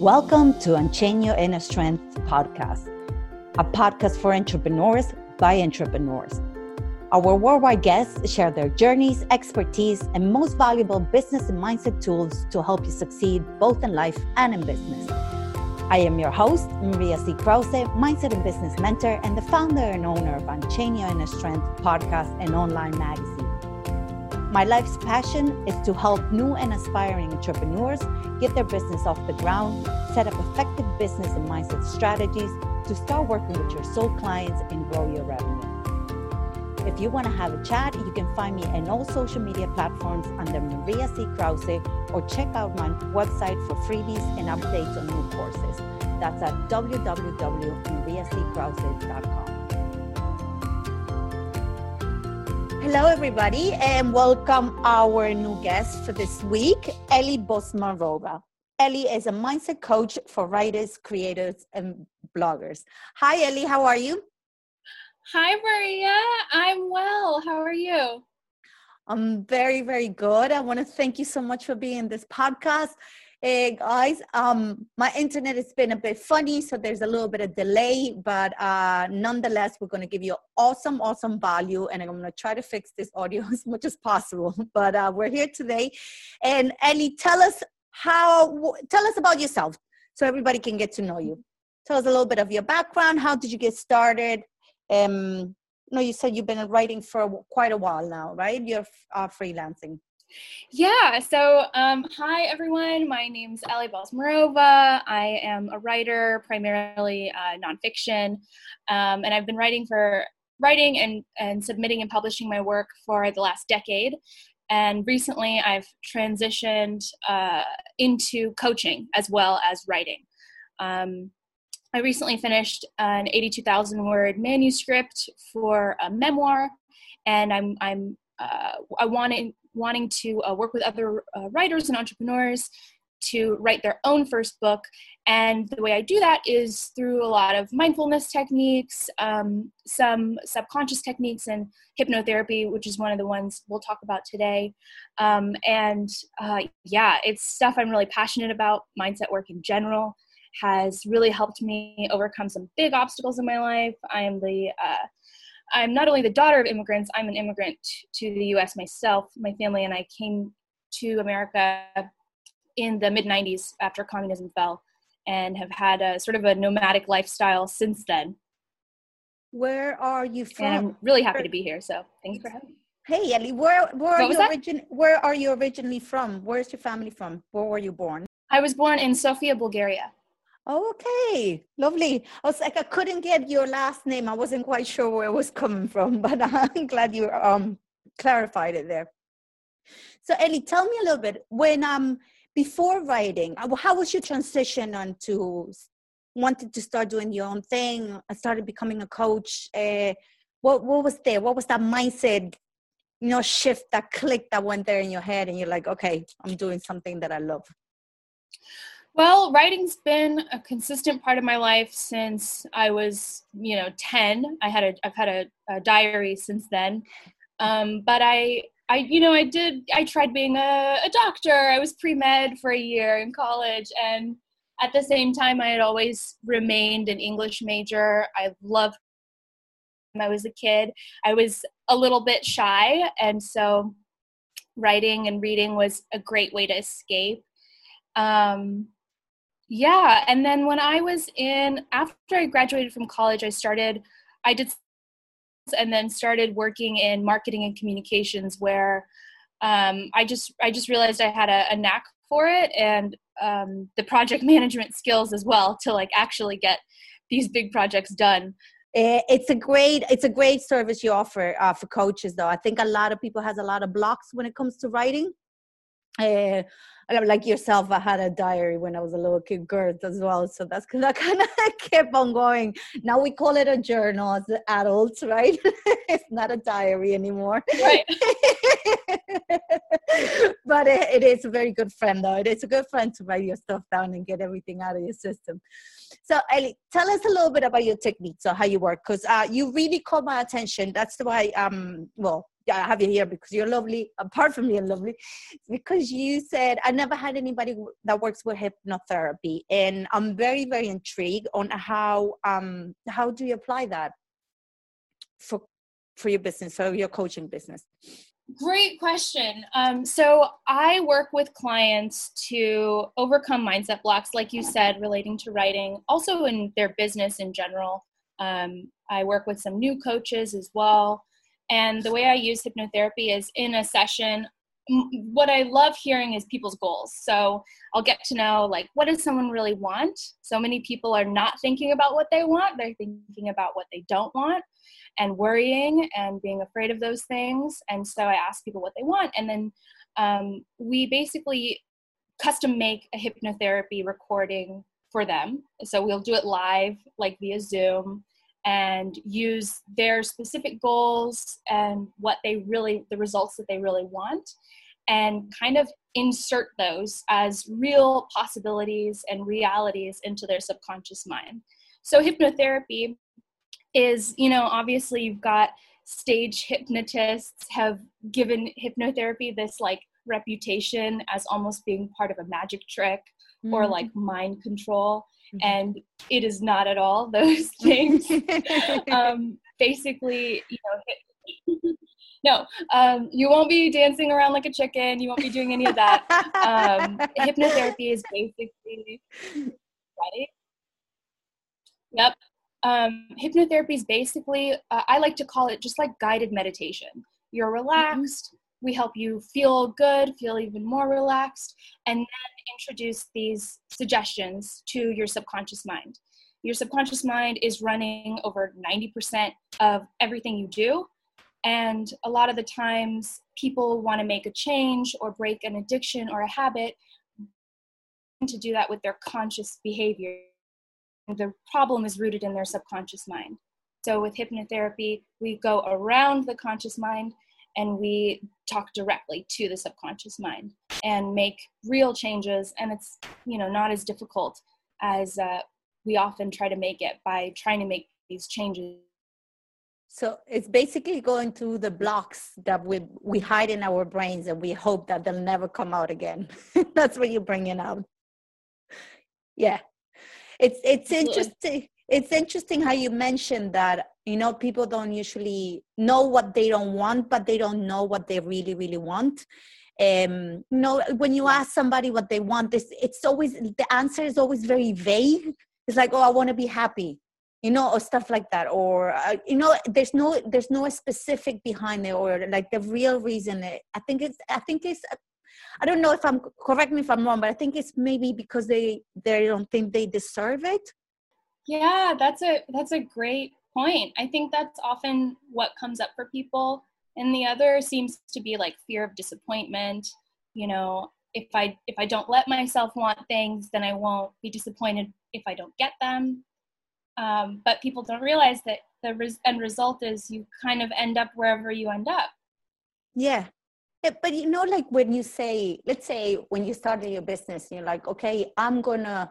Welcome to Unchain Your Inner Strength podcast, a podcast for entrepreneurs by entrepreneurs. Our worldwide guests share their journeys, expertise, and most valuable business and mindset tools to help you succeed both in life and in business. I am your host, Maria C. Krause, mindset and business mentor, and the founder and owner of Unchain Your Inner Strength podcast and online magazine. My life's passion is to help new and aspiring entrepreneurs get their business off the ground, set up effective business and mindset strategies to start working with your soul clients and grow your revenue. If you want to have a chat, you can find me on all social media platforms under Maria C. Krause or check out my website for freebies and updates on new courses. That's at www.mariackrause.com. Hello, everybody, and welcome our new guest for this week, Ellie Bosmarova. Ellie is a mindset coach for writers, creators, and bloggers. Hi, Ellie. How are you? Hi, Maria. I'm well. How are you? I'm very, very good. I want to thank you so much for being in this podcast. Hey guys, um, my internet has been a bit funny, so there's a little bit of delay, but uh, nonetheless, we're going to give you awesome, awesome value, and I'm going to try to fix this audio as much as possible. But uh, we're here today, and Ellie, tell us how, tell us about yourself, so everybody can get to know you. Tell us a little bit of your background. How did you get started? Um, no, you said you've been writing for quite a while now, right? You're uh, freelancing. Yeah, so um, hi everyone. My name's Ellie Balsmarova. I am a writer, primarily uh, nonfiction, um, and I've been writing for writing and, and submitting and publishing my work for the last decade. And recently, I've transitioned uh, into coaching as well as writing. Um, I recently finished an 82,000 word manuscript for a memoir, and I'm I'm uh, I wanted wanting to uh, work with other uh, writers and entrepreneurs to write their own first book. And the way I do that is through a lot of mindfulness techniques, um, some subconscious techniques, and hypnotherapy, which is one of the ones we'll talk about today. Um, and uh, yeah, it's stuff I'm really passionate about. Mindset work in general has really helped me overcome some big obstacles in my life. I am the uh, I'm not only the daughter of immigrants, I'm an immigrant to the US myself. My family and I came to America in the mid 90s after communism fell and have had a sort of a nomadic lifestyle since then. Where are you from? And I'm really happy to be here. So thanks for having me. Hey Ellie, where where are you origin, where are you originally from? Where's your family from? Where were you born? I was born in Sofia, Bulgaria. Okay, lovely. I was like, I couldn't get your last name. I wasn't quite sure where it was coming from, but I'm glad you um clarified it there. So Ellie, tell me a little bit when um before writing, uh, how was your transition onto wanted to start doing your own thing? I started becoming a coach. Uh, what what was there? What was that mindset? You know, shift that click that went there in your head, and you're like, okay, I'm doing something that I love. Well, writing's been a consistent part of my life since I was, you know, 10. I had a I've had a, a diary since then. Um, but I I you know, I did I tried being a, a doctor. I was pre-med for a year in college and at the same time I had always remained an English major. I loved when I was a kid. I was a little bit shy and so writing and reading was a great way to escape. Um, yeah, and then when I was in after I graduated from college, I started I did and then started working in marketing and communications where um, I just I just realized I had a, a knack for it and um, the project management skills as well to like actually get these big projects done. Eh, it's a great it's a great service you offer uh, for coaches though. I think a lot of people has a lot of blocks when it comes to writing. Uh, like yourself, I had a diary when I was a little kid, girl, as well. So that's because I kind of kept on going. Now we call it a journal as adults, right? it's not a diary anymore. Right. but it, it is a very good friend, though. It is a good friend to write your stuff down and get everything out of your system. So, Ellie, tell us a little bit about your techniques or how you work, because uh, you really caught my attention. That's why, um, well, I have you here because you're lovely. Apart from being lovely, because you said I never had anybody that works with hypnotherapy, and I'm very very intrigued on how um how do you apply that for for your business, for your coaching business. Great question. Um, so I work with clients to overcome mindset blocks, like you said, relating to writing, also in their business in general. Um, I work with some new coaches as well. And the way I use hypnotherapy is in a session. What I love hearing is people's goals. So I'll get to know, like, what does someone really want? So many people are not thinking about what they want, they're thinking about what they don't want and worrying and being afraid of those things. And so I ask people what they want. And then um, we basically custom make a hypnotherapy recording for them. So we'll do it live, like via Zoom, and use their specific goals and what they really, the results that they really want, and kind of insert those as real possibilities and realities into their subconscious mind. So hypnotherapy is you know obviously you've got stage hypnotists have given hypnotherapy this like reputation as almost being part of a magic trick mm-hmm. or like mind control mm-hmm. and it is not at all those things um, basically you know no um, you won't be dancing around like a chicken you won't be doing any of that um, hypnotherapy is basically ready yep um, hypnotherapy is basically, uh, I like to call it just like guided meditation. You're mm-hmm. relaxed. We help you feel good, feel even more relaxed, and then introduce these suggestions to your subconscious mind. Your subconscious mind is running over 90% of everything you do. And a lot of the times, people want to make a change or break an addiction or a habit to do that with their conscious behavior the problem is rooted in their subconscious mind. So with hypnotherapy, we go around the conscious mind and we talk directly to the subconscious mind and make real changes. And it's you know not as difficult as uh, we often try to make it by trying to make these changes. So it's basically going through the blocks that we we hide in our brains and we hope that they'll never come out again. That's what you're bringing out. Yeah, it's it's interesting it's interesting how you mentioned that you know people don't usually know what they don't want but they don't know what they really really want. Um you know when you ask somebody what they want this it's always the answer is always very vague. It's like oh i want to be happy you know or stuff like that. Or uh, you know there's no there's no specific behind it or like the real reason i think it's i think it's I don't know if I'm correct me if I'm wrong, but I think it's maybe because they they don't think they deserve it. Yeah, that's a that's a great point. I think that's often what comes up for people. And the other seems to be like fear of disappointment. You know, if I if I don't let myself want things, then I won't be disappointed if I don't get them. Um, but people don't realize that the res- end result is you kind of end up wherever you end up. Yeah, yeah, but you know, like when you say, let's say when you started your business, you're like, okay, I'm gonna,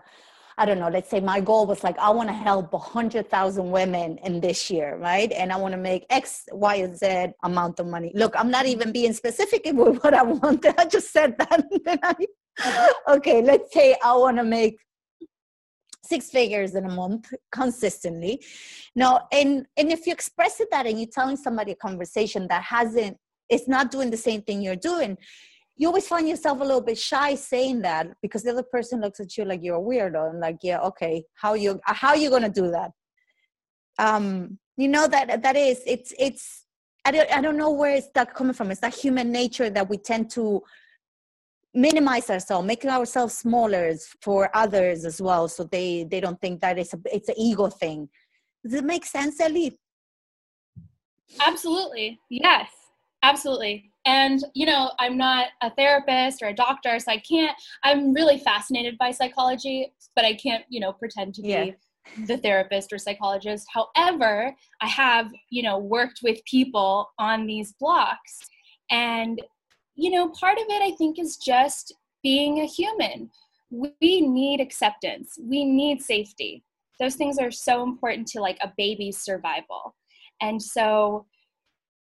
I don't know, let's say my goal was like, I want to help 100,000 women in this year, right? And I want to make X, Y, and Z amount of money. Look, I'm not even being specific with what I want. I just said that. okay, let's say I want to make six figures in a month consistently. Now, and, and if you express it that and you're telling somebody a conversation that hasn't it's not doing the same thing you're doing you always find yourself a little bit shy saying that because the other person looks at you like you're a weirdo and like yeah okay how you how you gonna do that? Um you know that that is it's it's I don't, I don't know where it's that coming from. It's that human nature that we tend to minimize ourselves making ourselves smaller for others as well so they they don't think that it's a it's an ego thing. Does it make sense ellie? Absolutely. Yes. Absolutely. And, you know, I'm not a therapist or a doctor, so I can't, I'm really fascinated by psychology, but I can't, you know, pretend to be yeah. the therapist or psychologist. However, I have, you know, worked with people on these blocks. And, you know, part of it I think is just being a human. We need acceptance, we need safety. Those things are so important to like a baby's survival. And so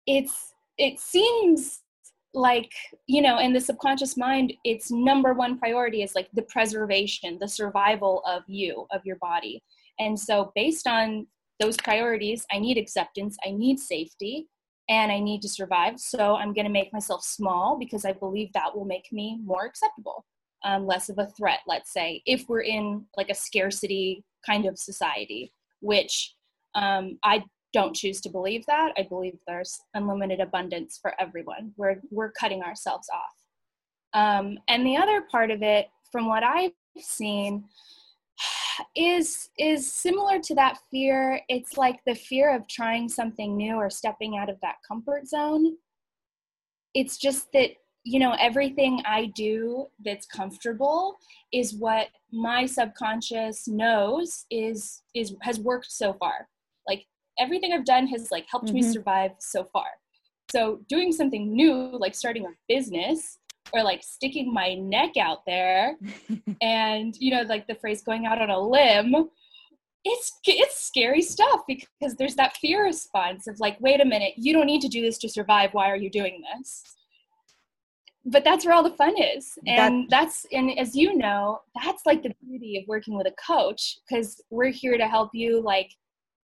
it's, it seems like you know in the subconscious mind its number one priority is like the preservation the survival of you of your body. And so based on those priorities i need acceptance i need safety and i need to survive. So i'm going to make myself small because i believe that will make me more acceptable um, less of a threat let's say if we're in like a scarcity kind of society which um, i don't choose to believe that. I believe there's unlimited abundance for everyone. We're we're cutting ourselves off. Um, and the other part of it, from what I've seen, is is similar to that fear. It's like the fear of trying something new or stepping out of that comfort zone. It's just that you know everything I do that's comfortable is what my subconscious knows is is has worked so far everything I've done has like helped mm-hmm. me survive so far. So doing something new, like starting a business or like sticking my neck out there and you know, like the phrase going out on a limb, it's it's scary stuff because there's that fear response of like, wait a minute, you don't need to do this to survive. Why are you doing this? but that's where all the fun is and that, that's and as you know that's like the beauty of working with a coach because we're here to help you like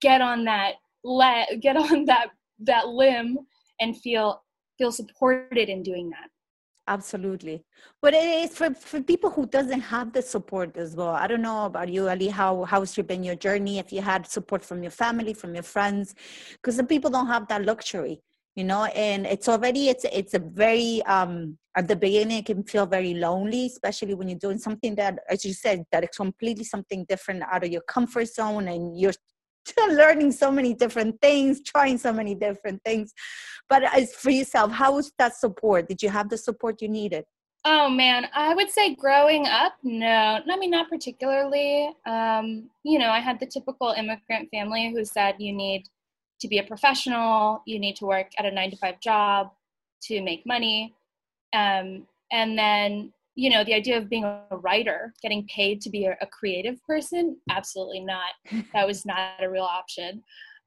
get on that let get on that that limb and feel feel supported in doing that. Absolutely. But it is for, for people who doesn't have the support as well. I don't know about you ali how how's your been your journey? If you had support from your family from your friends because some people don't have that luxury you know? And it's already it's it's a very um at the beginning it can feel very lonely especially when you're doing something that as you said that is completely something different out of your comfort zone and you're learning so many different things, trying so many different things. But as for yourself, how was that support? Did you have the support you needed? Oh man, I would say growing up, no. I mean, not particularly. Um, you know, I had the typical immigrant family who said you need to be a professional, you need to work at a nine to five job to make money. Um, and then you know the idea of being a writer getting paid to be a, a creative person absolutely not. That was not a real option.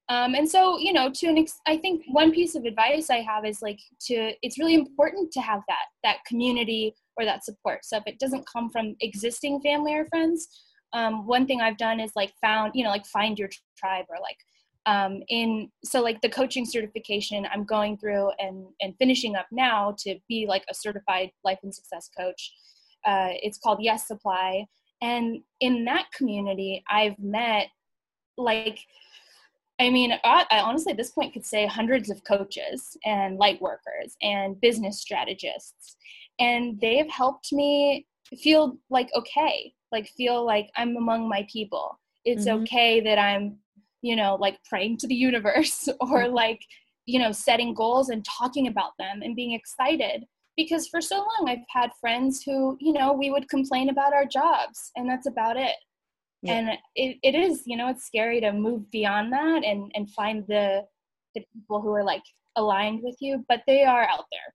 Um, and so you know to an ex- i think one piece of advice i have is like to it's really important to have that that community or that support. So if it doesn't come from existing family or friends um, one thing i've done is like found you know like find your tribe or like um, in so like the coaching certification i'm going through and and finishing up now to be like a certified life and success coach uh, it's called Yes Supply. And in that community i've met like i mean I, I honestly at this point could say hundreds of coaches and light workers and business strategists. And they've helped me feel like okay like feel like i'm among my people. It's mm-hmm. okay that i'm you know like praying to the universe or mm-hmm. like you know setting goals and talking about them and being excited because for so long i've had friends who you know we would complain about our jobs and that's about it yeah. and it, it is you know it's scary to move beyond that and and find the the people who are like aligned with you but they are out there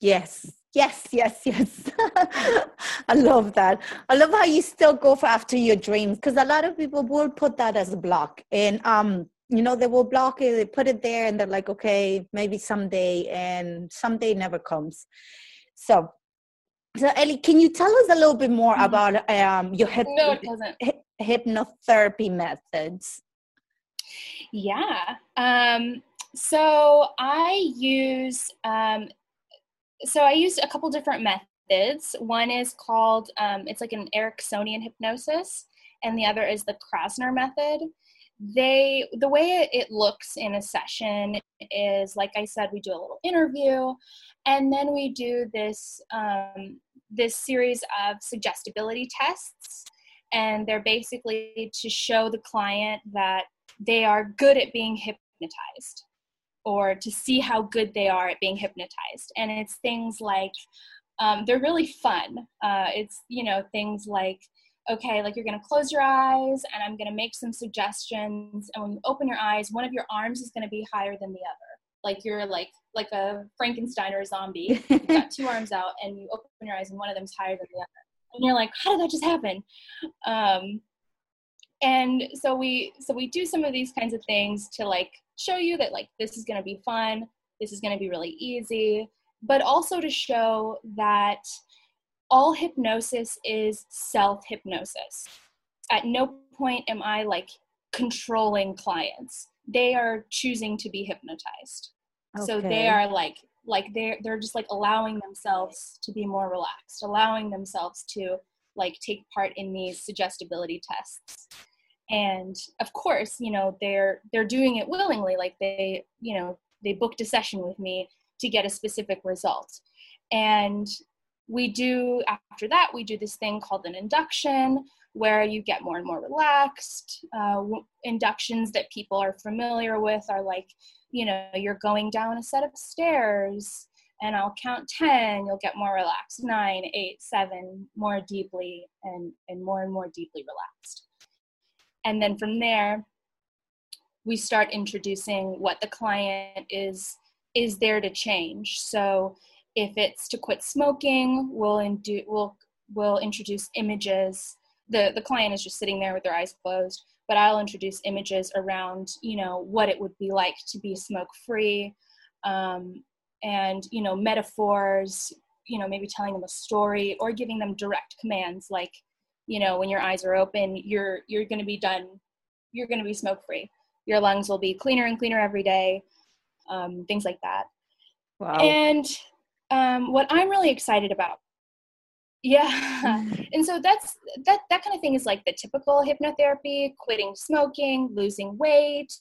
yes Yes, yes, yes. I love that. I love how you still go for after your dreams because a lot of people will put that as a block, and um, you know, they will block it, they put it there, and they're like, okay, maybe someday, and someday never comes. So, so Ellie, can you tell us a little bit more mm-hmm. about um your hip- no, hypnotherapy methods? Yeah. Um, so I use um, so I used a couple different methods. One is called, um, it's like an Ericksonian hypnosis, and the other is the Krasner method. They, the way it looks in a session is, like I said, we do a little interview, and then we do this um, this series of suggestibility tests, and they're basically to show the client that they are good at being hypnotized or to see how good they are at being hypnotized. And it's things like, um, they're really fun. Uh, it's, you know, things like, okay, like you're gonna close your eyes and I'm gonna make some suggestions. And when you open your eyes, one of your arms is gonna be higher than the other. Like you're like like a Frankenstein or a zombie. You've got two arms out and you open your eyes and one of them's higher than the other. And you're like, how did that just happen? Um, and so we so we do some of these kinds of things to like show you that like this is going to be fun this is going to be really easy, but also to show that all hypnosis is self hypnosis. At no point am I like controlling clients. They are choosing to be hypnotized. Okay. So they are like like they're they're just like allowing themselves to be more relaxed, allowing themselves to like take part in these suggestibility tests. And of course, you know, they're they're doing it willingly, like they, you know, they booked a session with me to get a specific result. And we do after that we do this thing called an induction where you get more and more relaxed uh, inductions that people are familiar with are like you know you're going down a set of stairs and i'll count 10 you'll get more relaxed. Nine, eight, seven, more deeply and and more and more deeply relaxed. And then from there we start introducing what the client is is there to change. So if it's to quit smoking, we'll, indu- we'll, we'll introduce images. The, the client is just sitting there with their eyes closed, but I'll introduce images around, you know, what it would be like to be smoke free um, and, you know, metaphors, you know, maybe telling them a story or giving them direct commands like, you know, when your eyes are open, you're, you're going to be done, you're going to be smoke free. Your lungs will be cleaner and cleaner every day, um, things like that. Wow. And um, what I'm really excited about. Yeah. Mm. And so that's that that kind of thing is like the typical hypnotherapy, quitting smoking, losing weight.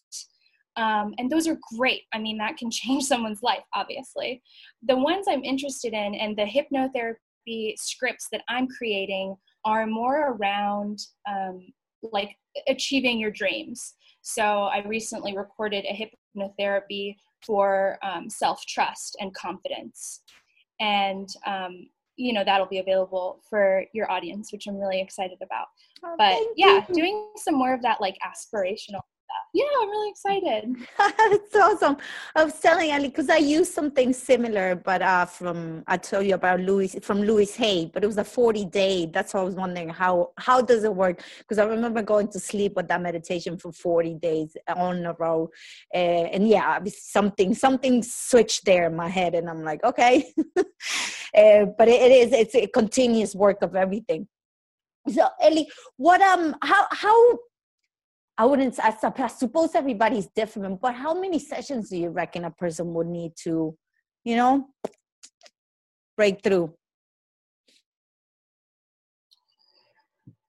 Um, and those are great. I mean, that can change someone's life, obviously. The ones I'm interested in and the hypnotherapy scripts that I'm creating are more around um, like achieving your dreams. So I recently recorded a hypnotherapy for um, self trust and confidence. And, um, you know, that'll be available for your audience, which I'm really excited about. Oh, but yeah, you. doing some more of that like aspirational yeah, I'm really excited. it's awesome. I was telling Ali because I used something similar, but uh, from I told you about Louis from Louise Hay, but it was a 40 day. That's why I was wondering how how does it work? Because I remember going to sleep with that meditation for 40 days on a row, uh, and yeah, something something switched there in my head, and I'm like, okay. uh, but it, it is it's a continuous work of everything. So Ellie, what um how how I wouldn't, I suppose everybody's different, but how many sessions do you reckon a person would need to, you know, break through?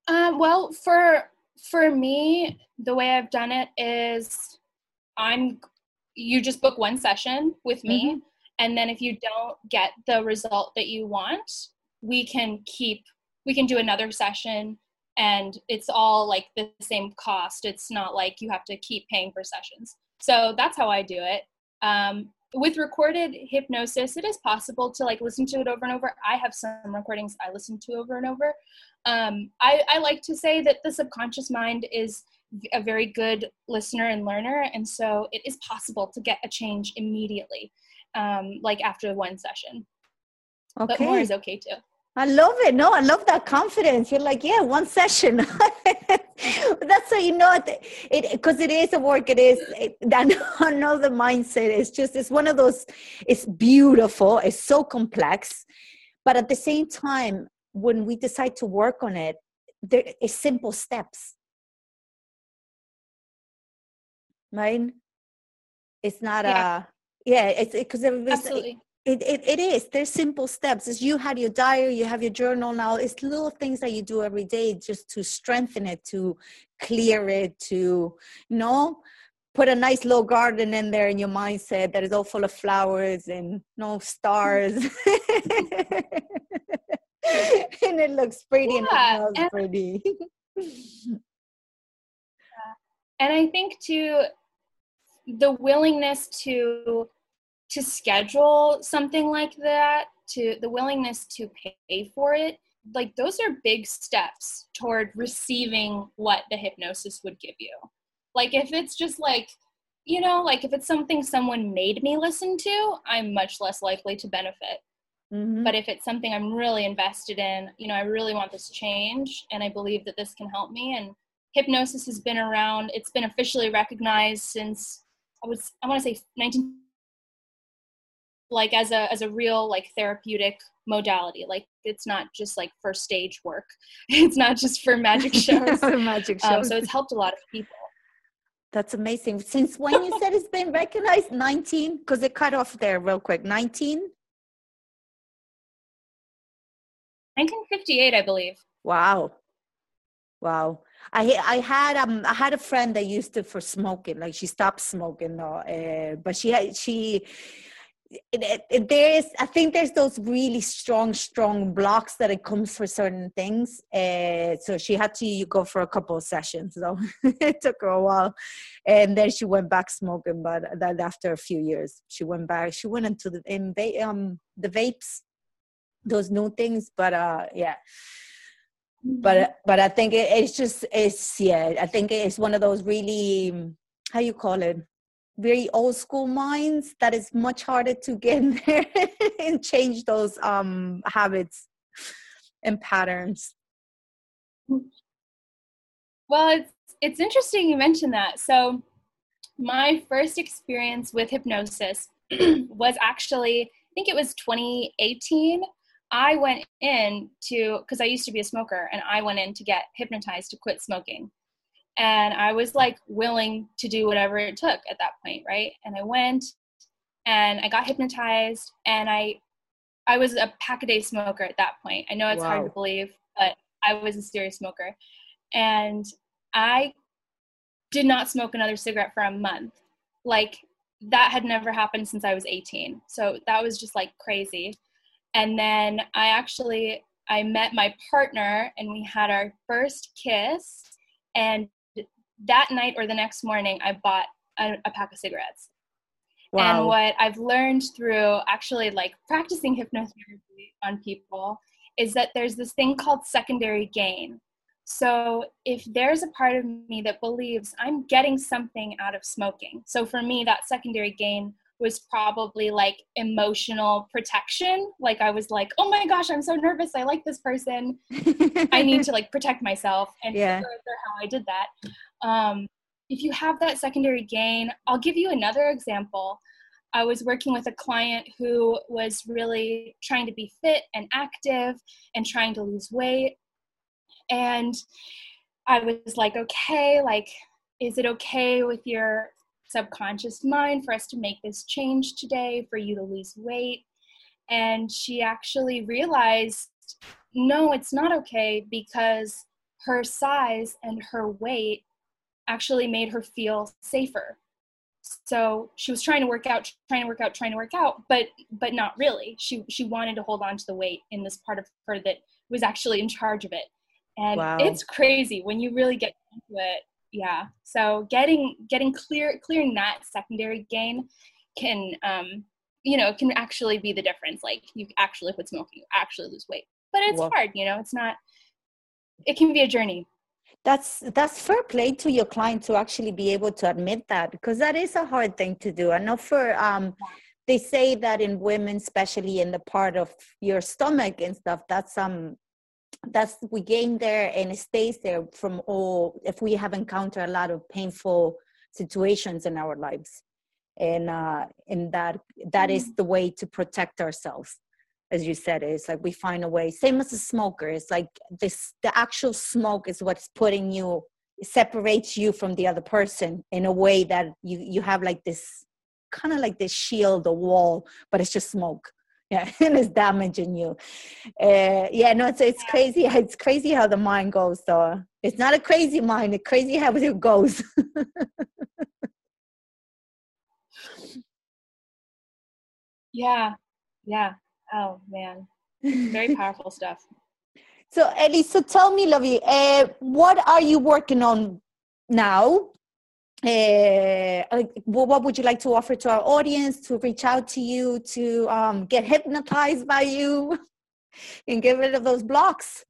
Um, well, for for me, the way I've done it is, I'm you just book one session with me, mm-hmm. and then if you don't get the result that you want, we can keep we can do another session and it's all like the same cost. It's not like you have to keep paying for sessions. So that's how i do it. Um, with recorded hypnosis it is possible to like listen to it over and over. I have some recordings i listen to over and over. Um, I, I like to say that the subconscious mind is a very good listener and learner and so it is possible to get a change immediately um, like after one session. Okay. but more is okay too I love it. No, I love that confidence. You're like, yeah, one session. That's how you know it, because it, it is a work. It is it, I know the mindset. It's just it's one of those. It's beautiful. It's so complex, but at the same time, when we decide to work on it, there is simple steps. Right? It's not yeah. a yeah. It's because it, everybody's it, it, it is. There's simple steps. As you had your diary you have your journal now. It's little things that you do every day just to strengthen it to clear it to you know put a nice little garden in there in your mindset that is all full of flowers and no stars. And it looks pretty yeah, and it smells pretty. And i think too the willingness to to schedule something like that to the willingness to pay for it like those are big steps toward receiving what the hypnosis would give you like if it's just like you know like if it's something someone made me listen to i'm much less likely to benefit mm-hmm. but if it's something i'm really invested in you know i really want this change and i believe that this can help me and hypnosis has been around it's been officially recognized since i was i want to say 19 like as a as a real like therapeutic modality. Like it's not just like for stage work. It's not just for magic shows. magic shows um, so it's helped a lot of people. That's amazing. Since when you said it's been recognized? 19 because it cut off there real quick. 19 1958 i believe. Wow. Wow. I I had um I had a friend that used it for smoking. Like she stopped smoking though, uh, but she had she. It, it, there is i think there's those really strong strong blocks that it comes for certain things. Uh, so she had to go for a couple of sessions so it took her a while. And then she went back smoking but that after a few years she went back she went into the in um the vapes those new things but uh yeah. But mm-hmm. but I think it, it's just it's yeah I think it's one of those really how you call it very old school minds that is much harder to get there and change those um habits and patterns. Well, it's it's interesting you mentioned that. So my first experience with hypnosis was actually I think it was 2018 I went in to, because I used to be a smoker, and I went in to get hypnotized to quit smoking. And I was like willing to do whatever it took at that point, right? And I went and I got hypnotized, and I, I was a pack a day smoker at that point. I know it's wow. hard to believe, but I was a serious smoker. And I did not smoke another cigarette for a month. Like, that had never happened since I was 18. So that was just like crazy and then i actually i met my partner and we had our first kiss and that night or the next morning i bought a, a pack of cigarettes wow. and what i've learned through actually like practicing hypnotherapy on people is that there's this thing called secondary gain so if there's a part of me that believes i'm getting something out of smoking so for me that secondary gain was probably like emotional protection. Like I was like, oh my gosh, I'm so nervous. I like this person. I need to like protect myself and yeah. how I did that. Um, if you have that secondary gain, I'll give you another example. I was working with a client who was really trying to be fit and active and trying to lose weight. And I was like, okay, like, is it okay with your subconscious mind for us to make this change today, for you to lose weight. And she actually realized no, it's not okay because her size and her weight actually made her feel safer. So she was trying to work out, trying to work out, trying to work out, but but not really. She she wanted to hold on to the weight in this part of her that was actually in charge of it. And wow. it's crazy when you really get into it yeah. So getting getting clear clearing that secondary gain can um you know can actually be the difference. Like you actually quit smoking you actually lose weight. But it's well, hard you know it's not it can be a journey. That's that's fair play to your client to actually be able to admit that because that is a hard thing to do. I know for um they say that in women especially in the part of your stomach and stuff that's um that's we gain there and it stays there from all if we have encountered a lot of painful situations in our lives. And uh and that that is mm. the way to protect ourselves as you said it's like we find a way. Same as a smoker it's like this the actual smoke is what's putting you separates you from the other person in a way that you you have like this kind of like this shield a wall but it's just smoke yeah and it's damaging you. Uh, yeah no it's, it's crazy it's crazy how the mind goes though. It's not a crazy mind it's crazy how it goes. Yeah yeah. Oh man. Very powerful stuff. So ellie so tell me lovey uh, what are you working on now uh, what would you like to offer to our audience to reach out to you to um, get hypnotized by you and get rid of those blocks?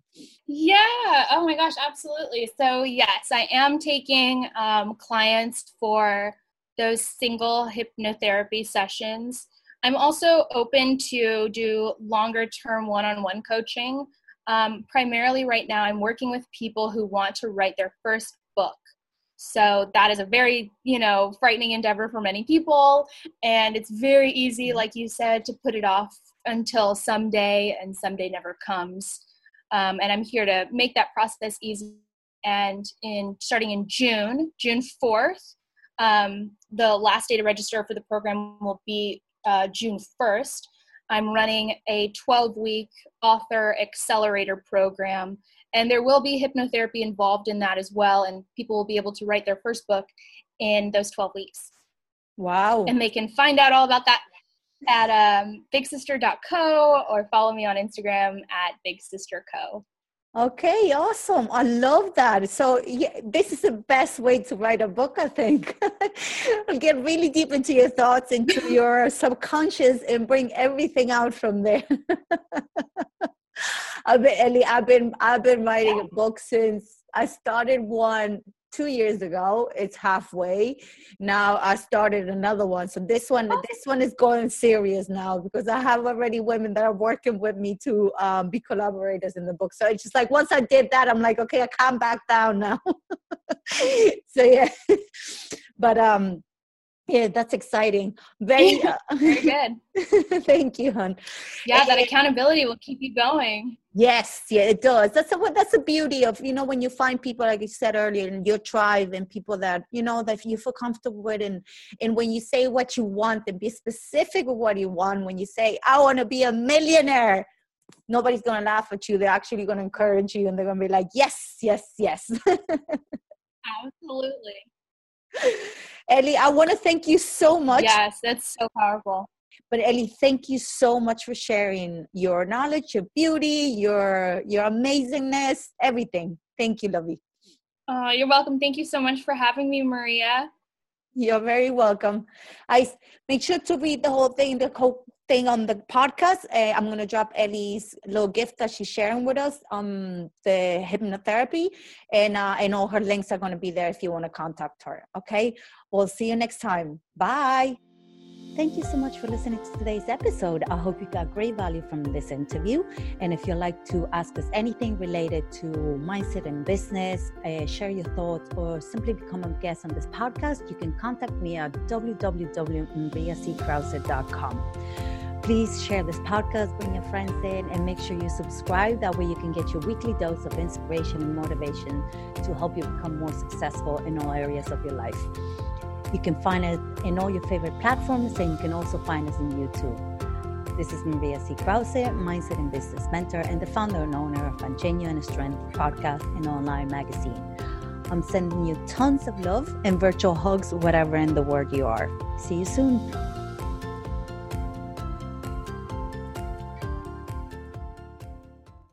Yeah. Oh my gosh absolutely. So yes i am taking um, clients for those single hypnotherapy sessions. I'm also open to do longer term one-on-one coaching. Um, primarily right now i'm working with people who want to write their first book So that is a very, you know, frightening endeavor for many people. And it's very easy, like you said, to put it off until someday, and someday never comes. Um, and I'm here to make that process easy. And in starting in June, June 4th, um, the last day to register for the program will be uh, June 1st. I'm running a 12 week author accelerator program and there will be hypnotherapy involved in that as well and people will be able to write their first book in those 12 weeks wow and they can find out all about that at um, bigsister.co or follow me on instagram at bigsisterco Okay, awesome. I love that. So, yeah, this is the best way to write a book, I think. Get really deep into your thoughts, into your subconscious, and bring everything out from there. I've been, Ellie, I've been, I've been writing a book since I started one two years ago. It's halfway. Now I started another one. So this one, oh. this one is going serious now because I have already women that are working with me to um, be collaborators in the book. So it's just like once I did that, I'm like, okay, I can't back down now. so yeah, but um, yeah, that's exciting. Very, uh, very good. Thank you, hon. Yeah, that accountability will keep you going. Yes, yeah, it does. That's a, that's the beauty of you know when you find people like you said earlier in your tribe and people that you know that you feel comfortable with, and and when you say what you want and be specific with what you want. When you say I want to be a millionaire, nobody's gonna laugh at you. They're actually gonna encourage you, and they're gonna be like, yes, yes, yes. Absolutely. Ellie, I want to thank you so much. Yes, that's so powerful. But Ellie, thank you so much for sharing your knowledge, your beauty, your your amazingness, everything. Thank you, lovey. Uh, you're welcome. Thank you so much for having me, Maria. You're very welcome. I make sure to read the whole thing, the whole thing on the podcast. Uh, I'm going to drop Ellie's little gift that she's sharing with us on the hypnotherapy, and uh, and all her links are going to be there if you want to contact her. Okay, we'll see you next time. Bye. Thank you so much for listening to today's episode. I hope you got great value from this interview. And if you'd like to ask us anything related to mindset and business, uh, share your thoughts, or simply become a guest on this podcast, you can contact me at www.mariackrause.com. Please share this podcast, bring your friends in, and make sure you subscribe. That way, you can get your weekly dose of inspiration and motivation to help you become more successful in all areas of your life. You can find us in all your favorite platforms, and you can also find us on YouTube. This is Maria C. Krause, Mindset and Business Mentor, and the founder and owner of Unchain Your Inner Strength podcast and online magazine. I'm sending you tons of love and virtual hugs, whatever in the world you are. See you soon.